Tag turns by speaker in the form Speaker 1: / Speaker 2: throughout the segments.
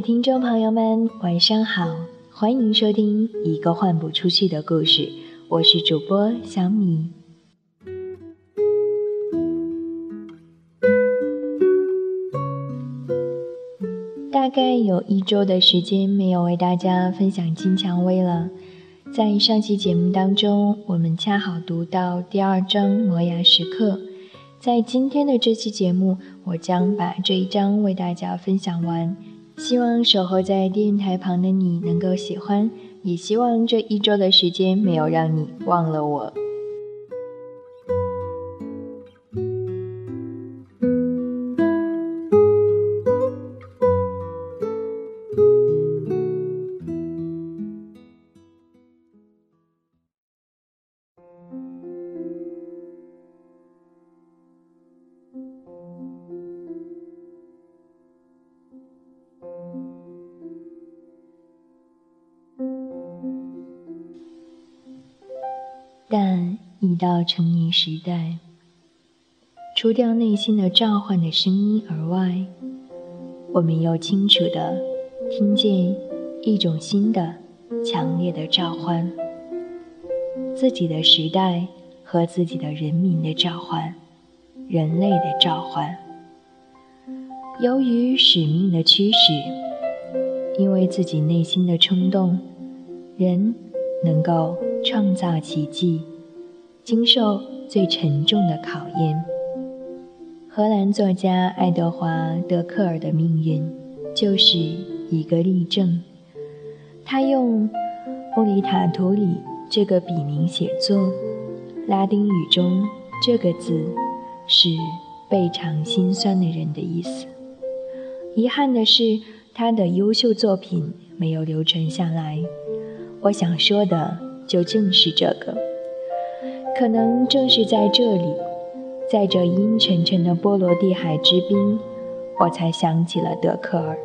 Speaker 1: 听众朋友们，晚上好，欢迎收听一个换不出去的故事，我是主播小米。大概有一周的时间没有为大家分享金蔷薇了。在上期节目当中，我们恰好读到第二章磨牙时刻。在今天的这期节目，我将把这一章为大家分享完。希望守候在电台旁的你能够喜欢，也希望这一周的时间没有让你忘了我。到成年时代，除掉内心的召唤的声音而外，我们又清楚地听见一种新的、强烈的召唤：自己的时代和自己的人民的召唤，人类的召唤。由于使命的驱使，因为自己内心的冲动，人能够。创造奇迹，经受最沉重的考验。荷兰作家爱德华·德克尔的命运就是一个例证。他用布里塔图里这个笔名写作，拉丁语中这个字是倍尝心酸的人的意思。遗憾的是，他的优秀作品没有流传下来。我想说的。就正是这个，可能正是在这里，在这阴沉沉的波罗的海之滨，我才想起了德克尔，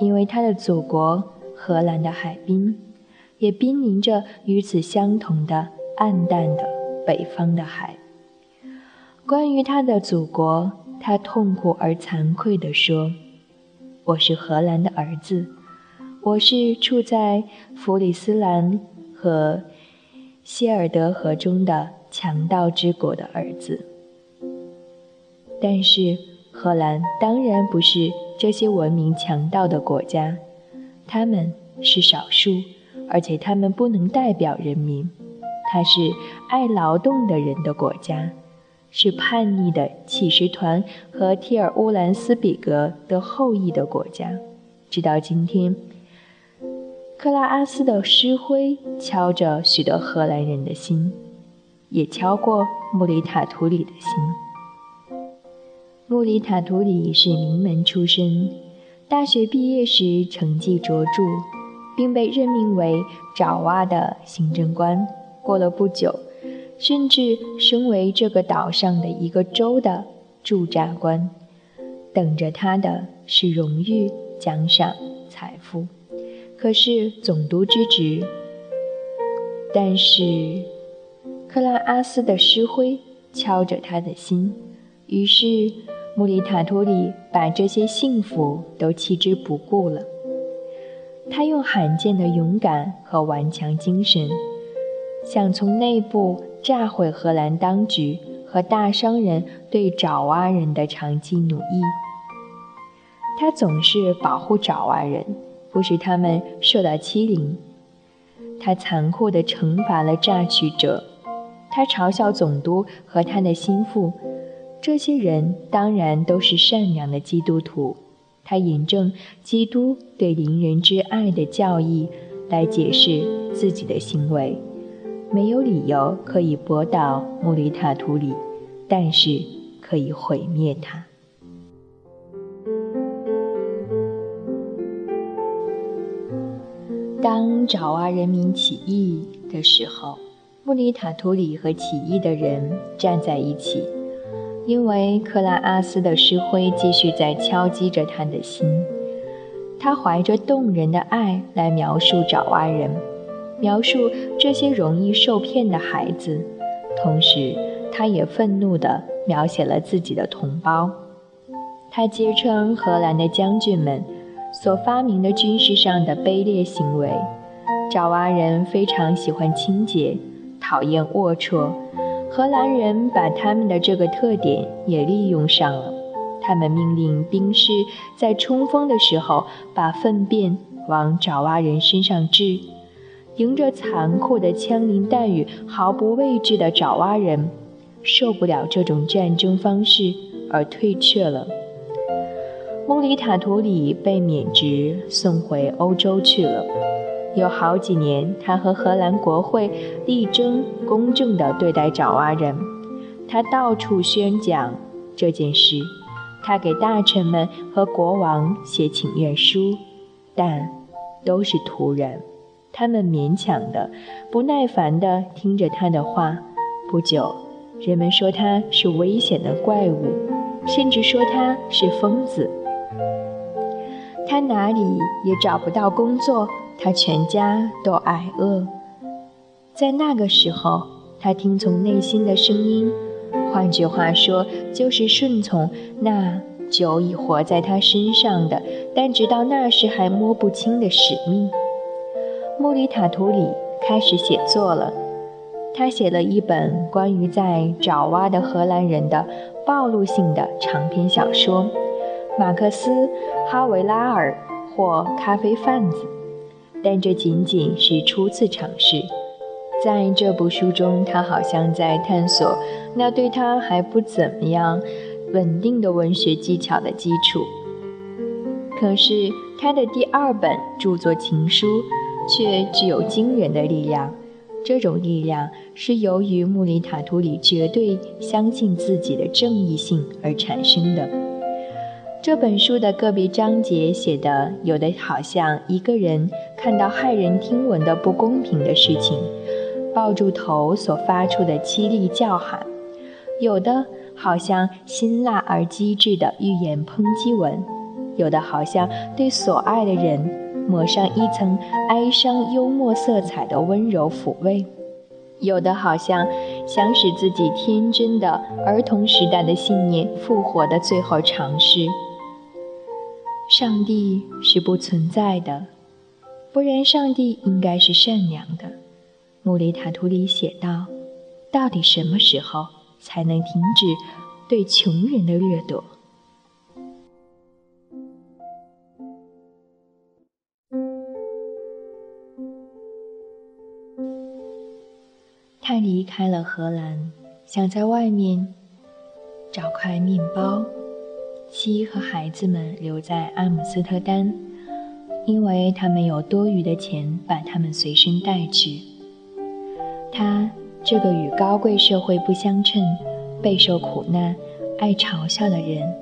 Speaker 1: 因为他的祖国荷兰的海滨，也濒临着与此相同的暗淡的北方的海。关于他的祖国，他痛苦而惭愧地说：“我是荷兰的儿子，我是处在弗里斯兰。”和希尔德河中的强盗之国的儿子，但是荷兰当然不是这些文明强盗的国家，他们是少数，而且他们不能代表人民。它是爱劳动的人的国家，是叛逆的乞食团和提尔乌兰斯比格的后裔的国家，直到今天。克拉阿斯的诗徽敲着许多荷兰人的心，也敲过穆里塔图里的心。穆里塔图里是名门出身，大学毕业时成绩卓著，并被任命为爪哇的行政官。过了不久，甚至升为这个岛上的一个州的驻扎官。等着他的是荣誉、奖赏、财富。可是总督之职，但是克拉阿斯的诗灰敲着他的心，于是穆里塔托里把这些幸福都弃之不顾了。他用罕见的勇敢和顽强精神，想从内部炸毁荷兰当局和大商人对爪哇人的长期奴役。他总是保护爪哇人。不使他们受到欺凌，他残酷地惩罚了榨取者，他嘲笑总督和他的心腹，这些人当然都是善良的基督徒。他引证基督对邻人之爱的教义来解释自己的行为，没有理由可以驳倒穆里塔图里，但是可以毁灭他。当爪哇人民起义的时候，穆里塔图里和起义的人站在一起，因为克拉阿斯的诗灰继续在敲击着他的心。他怀着动人的爱来描述爪哇人，描述这些容易受骗的孩子，同时他也愤怒地描写了自己的同胞。他揭穿荷兰的将军们所发明的军事上的卑劣行为。爪哇人非常喜欢清洁，讨厌龌龊。荷兰人把他们的这个特点也利用上了。他们命令兵士在冲锋的时候把粪便往爪哇人身上掷。迎着残酷的枪林弹雨，毫不畏惧的爪哇人受不了这种战争方式而退却了。穆里塔图里被免职送回欧洲去了。有好几年，他和荷兰国会力争公正地对待爪哇人。他到处宣讲这件事，他给大臣们和国王写请愿书，但都是徒然。他们勉强的、不耐烦地听着他的话。不久，人们说他是危险的怪物，甚至说他是疯子。他哪里也找不到工作。他全家都挨饿，在那个时候，他听从内心的声音，换句话说，就是顺从那久已活在他身上的，但直到那时还摸不清的使命。穆里塔图里开始写作了，他写了一本关于在爪哇的荷兰人的暴露性的长篇小说《马克思·哈维拉尔或咖啡贩子》。但这仅仅是初次尝试。在这部书中，他好像在探索那对他还不怎么样稳定的文学技巧的基础。可是，他的第二本著作情书却具有惊人的力量。这种力量是由于穆里塔图里绝对相信自己的正义性而产生的。这本书的个别章节写的，有的好像一个人看到骇人听闻的不公平的事情，抱住头所发出的凄厉叫喊；有的好像辛辣而机智的预言抨击文；有的好像对所爱的人抹上一层哀伤幽默色彩的温柔抚慰；有的好像想使自己天真的儿童时代的信念复活的最后尝试。上帝是不存在的，不然上帝应该是善良的。穆里塔图里写道：“到底什么时候才能停止对穷人的掠夺？”他离开了荷兰，想在外面找块面包。妻和孩子们留在阿姆斯特丹，因为他没有多余的钱把他们随身带去。他这个与高贵社会不相称、备受苦难、爱嘲笑的人，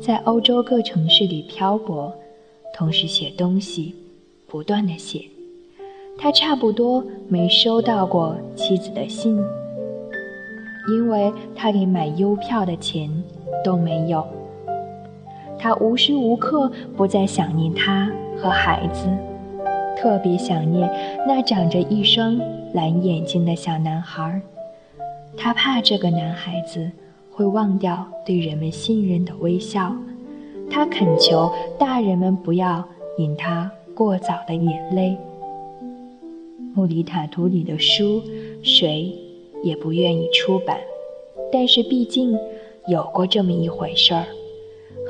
Speaker 1: 在欧洲各城市里漂泊，同时写东西，不断的写。他差不多没收到过妻子的信，因为他连买邮票的钱都没有。他无时无刻不在想念他和孩子，特别想念那长着一双蓝眼睛的小男孩。他怕这个男孩子会忘掉对人们信任的微笑。他恳求大人们不要引他过早的眼泪。穆里塔图里的书，谁也不愿意出版，但是毕竟有过这么一回事儿。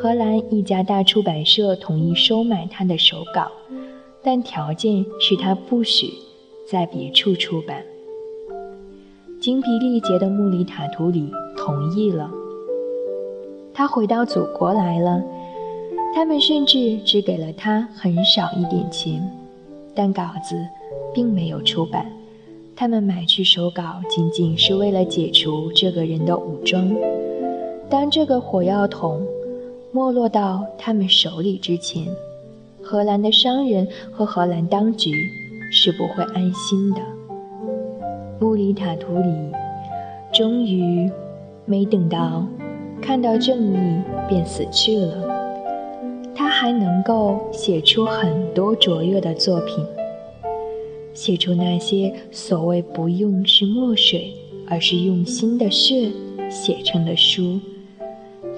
Speaker 1: 荷兰一家大出版社同意收买他的手稿，但条件是他不许在别处出版。精疲力竭的穆里塔图里同意了。他回到祖国来了，他们甚至只给了他很少一点钱，但稿子并没有出版。他们买去手稿仅仅是为了解除这个人的武装。当这个火药桶。没落到他们手里之前，荷兰的商人和荷兰当局是不会安心的。穆里塔图里终于没等到看到正义便死去了。他还能够写出很多卓越的作品，写出那些所谓不用是墨水，而是用心的血写成的书。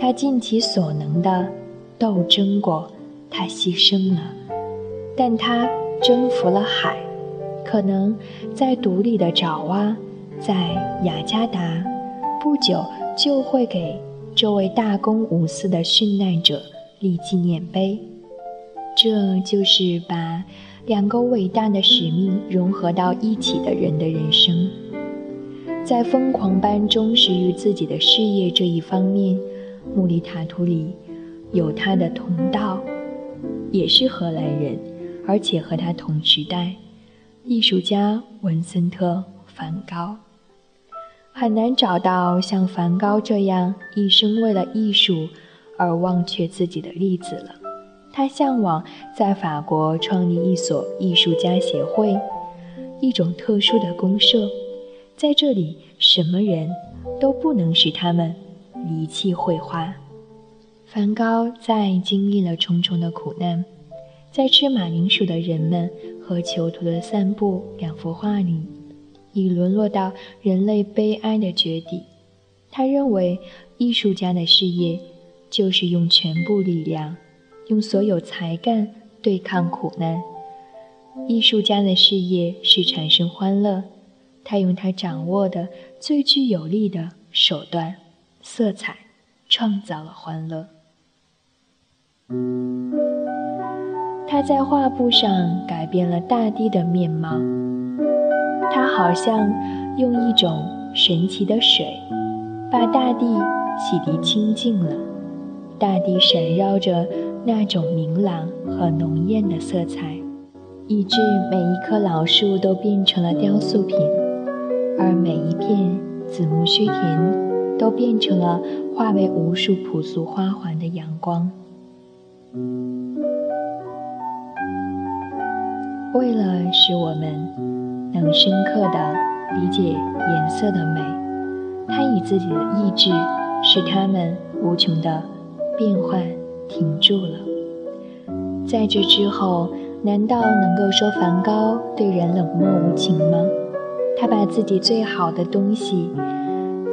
Speaker 1: 他尽其所能的斗争过，他牺牲了，但他征服了海。可能在独立的爪哇，在雅加达，不久就会给这位大公无私的殉难者立纪念碑。这就是把两个伟大的使命融合到一起的人的人生。在疯狂般忠实于自己的事业这一方面，穆里塔图里有他的同道，也是荷兰人，而且和他同时代，艺术家文森特·梵高。很难找到像梵高这样一生为了艺术而忘却自己的例子了。他向往在法国创立一所艺术家协会，一种特殊的公社。在这里，什么人都不能使他们离弃绘画。梵高在经历了重重的苦难，在吃马铃薯的人们和囚徒的散步两幅画里，已沦落到人类悲哀的绝底。他认为，艺术家的事业就是用全部力量，用所有才干对抗苦难。艺术家的事业是产生欢乐。他用他掌握的最具有力的手段——色彩，创造了欢乐。他在画布上改变了大地的面貌。他好像用一种神奇的水，把大地洗涤清净了。大地闪耀着那种明朗和浓艳的色彩，以致每一棵老树都变成了雕塑品。而每一片紫木须田，都变成了化为无数朴素花环的阳光。为了使我们能深刻地理解颜色的美，他以自己的意志使它们无穷的变换停住了。在这之后，难道能够说梵高对人冷漠无情吗？他把自己最好的东西，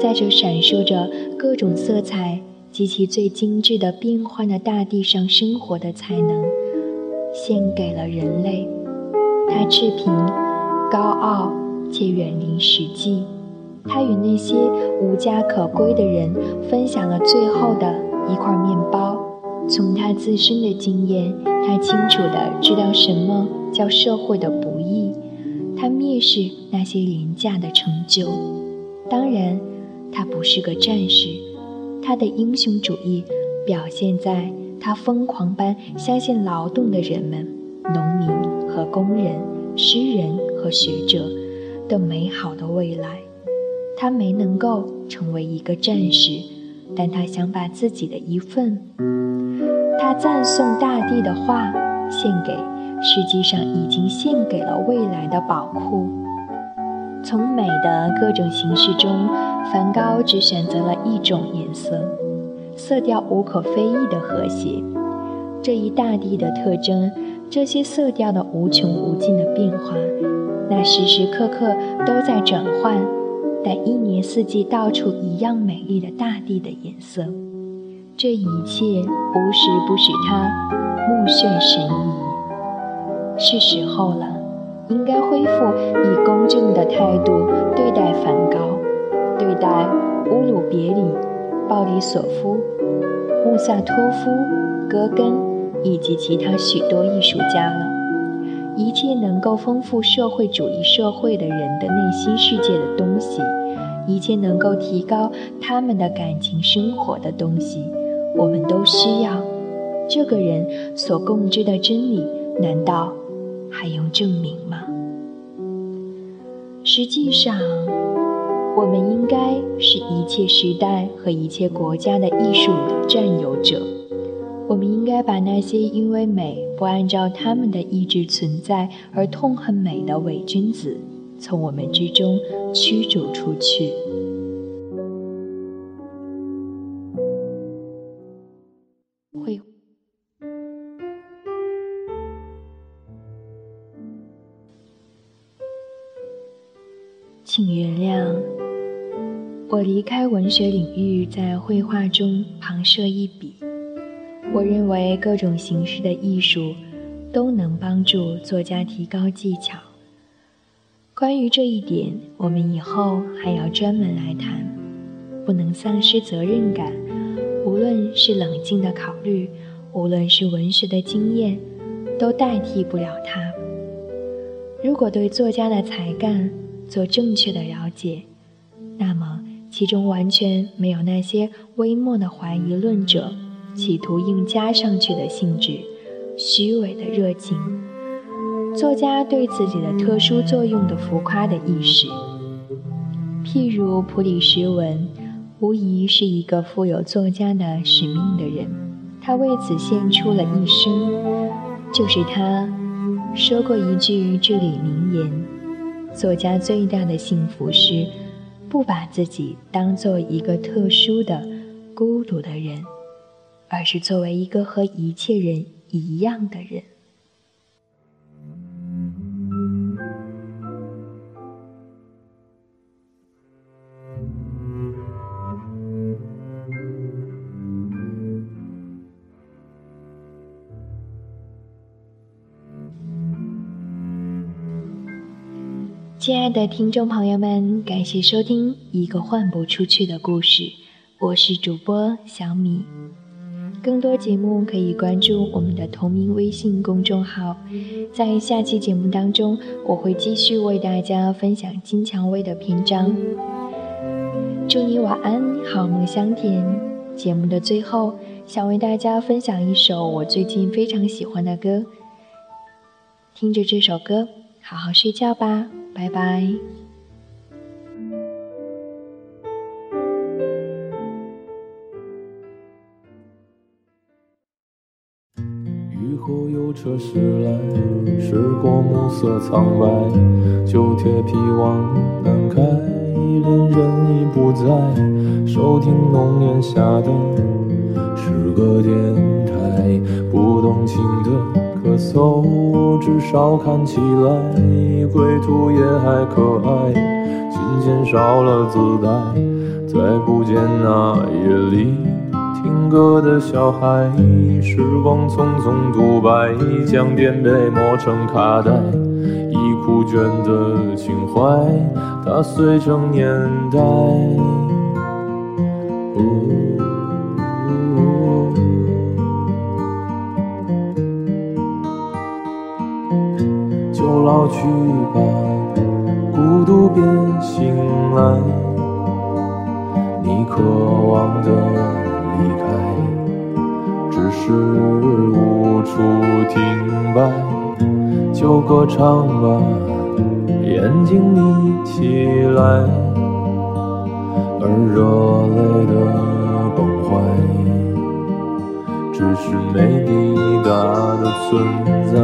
Speaker 1: 在这闪烁着各种色彩及其最精致的变幻的大地上生活的才能，献给了人类。他赤贫、高傲且远离实际。他与那些无家可归的人分享了最后的一块面包。从他自身的经验，他清楚地知道什么叫社会的不易。他蔑视那些廉价的成就，当然，他不是个战士。他的英雄主义表现在他疯狂般相信劳动的人们、农民和工人、诗人和学者的美好的未来。他没能够成为一个战士，但他想把自己的一份他赞颂大地的话献给。实际上已经献给了未来的宝库。从美的各种形式中，梵高只选择了一种颜色，色调无可非议的和谐。这一大地的特征，这些色调的无穷无尽的变化，那时时刻刻都在转换，但一年四季到处一样美丽的大地的颜色，这一切无时不使他目眩神迷。是时候了，应该恢复以公正的态度对待梵高，对待乌鲁别里、鲍里索夫、穆萨托夫、戈根以及其他许多艺术家了。一切能够丰富社会主义社会的人的内心世界的东西，一切能够提高他们的感情生活的东西，我们都需要。这个人所共知的真理，难道？还用证明吗？实际上，我们应该是一切时代和一切国家的艺术的占有者。我们应该把那些因为美不按照他们的意志存在而痛恨美的伪君子，从我们之中驱逐出去。离开文学领域，在绘画中旁射一笔。我我认为各种形式的艺术都能帮助作家提高技巧。关于这一点，我们以后还要专门来谈。不能丧失责任感，无论是冷静的考虑，无论是文学的经验，都代替不了它。如果对作家的才干做正确的了解，那么其中完全没有那些微末的怀疑论者企图硬加上去的性质，虚伪的热情，作家对自己的特殊作用的浮夸的意识。譬如普里什文。无疑是一个富有作家的使命的人，他为此献出了一生。就是他说过一句至理名言：作家最大的幸福是不把自己当做一个特殊的、孤独的人，而是作为一个和一切人一样的人。亲爱的听众朋友们，感谢收听《一个换不出去的故事》，我是主播小米。更多节目可以关注我们的同名微信公众号。在下期节目当中，我会继续为大家分享金蔷薇的篇章。祝你晚安，好梦香甜。节目的最后，想为大家分享一首我最近非常喜欢的歌。听着这首歌，好好睡觉吧。拜拜。
Speaker 2: 雨后有车驶来，驶过暮色苍白，旧铁皮往南开，恋人已不在，收听浓烟下的诗歌电台，不动情的。咳嗽，至少看起来归途也还可爱。琴弦少了姿态，再不见那夜里听歌的小孩。时光匆匆独白，将颠沛磨成卡带，已枯卷的情怀，它碎成年代。老去吧，孤独别醒来。你渴望的离开，只是无处停摆。就歌唱吧，眼睛眯起来。而热泪的崩坏，只是没抵达的存在。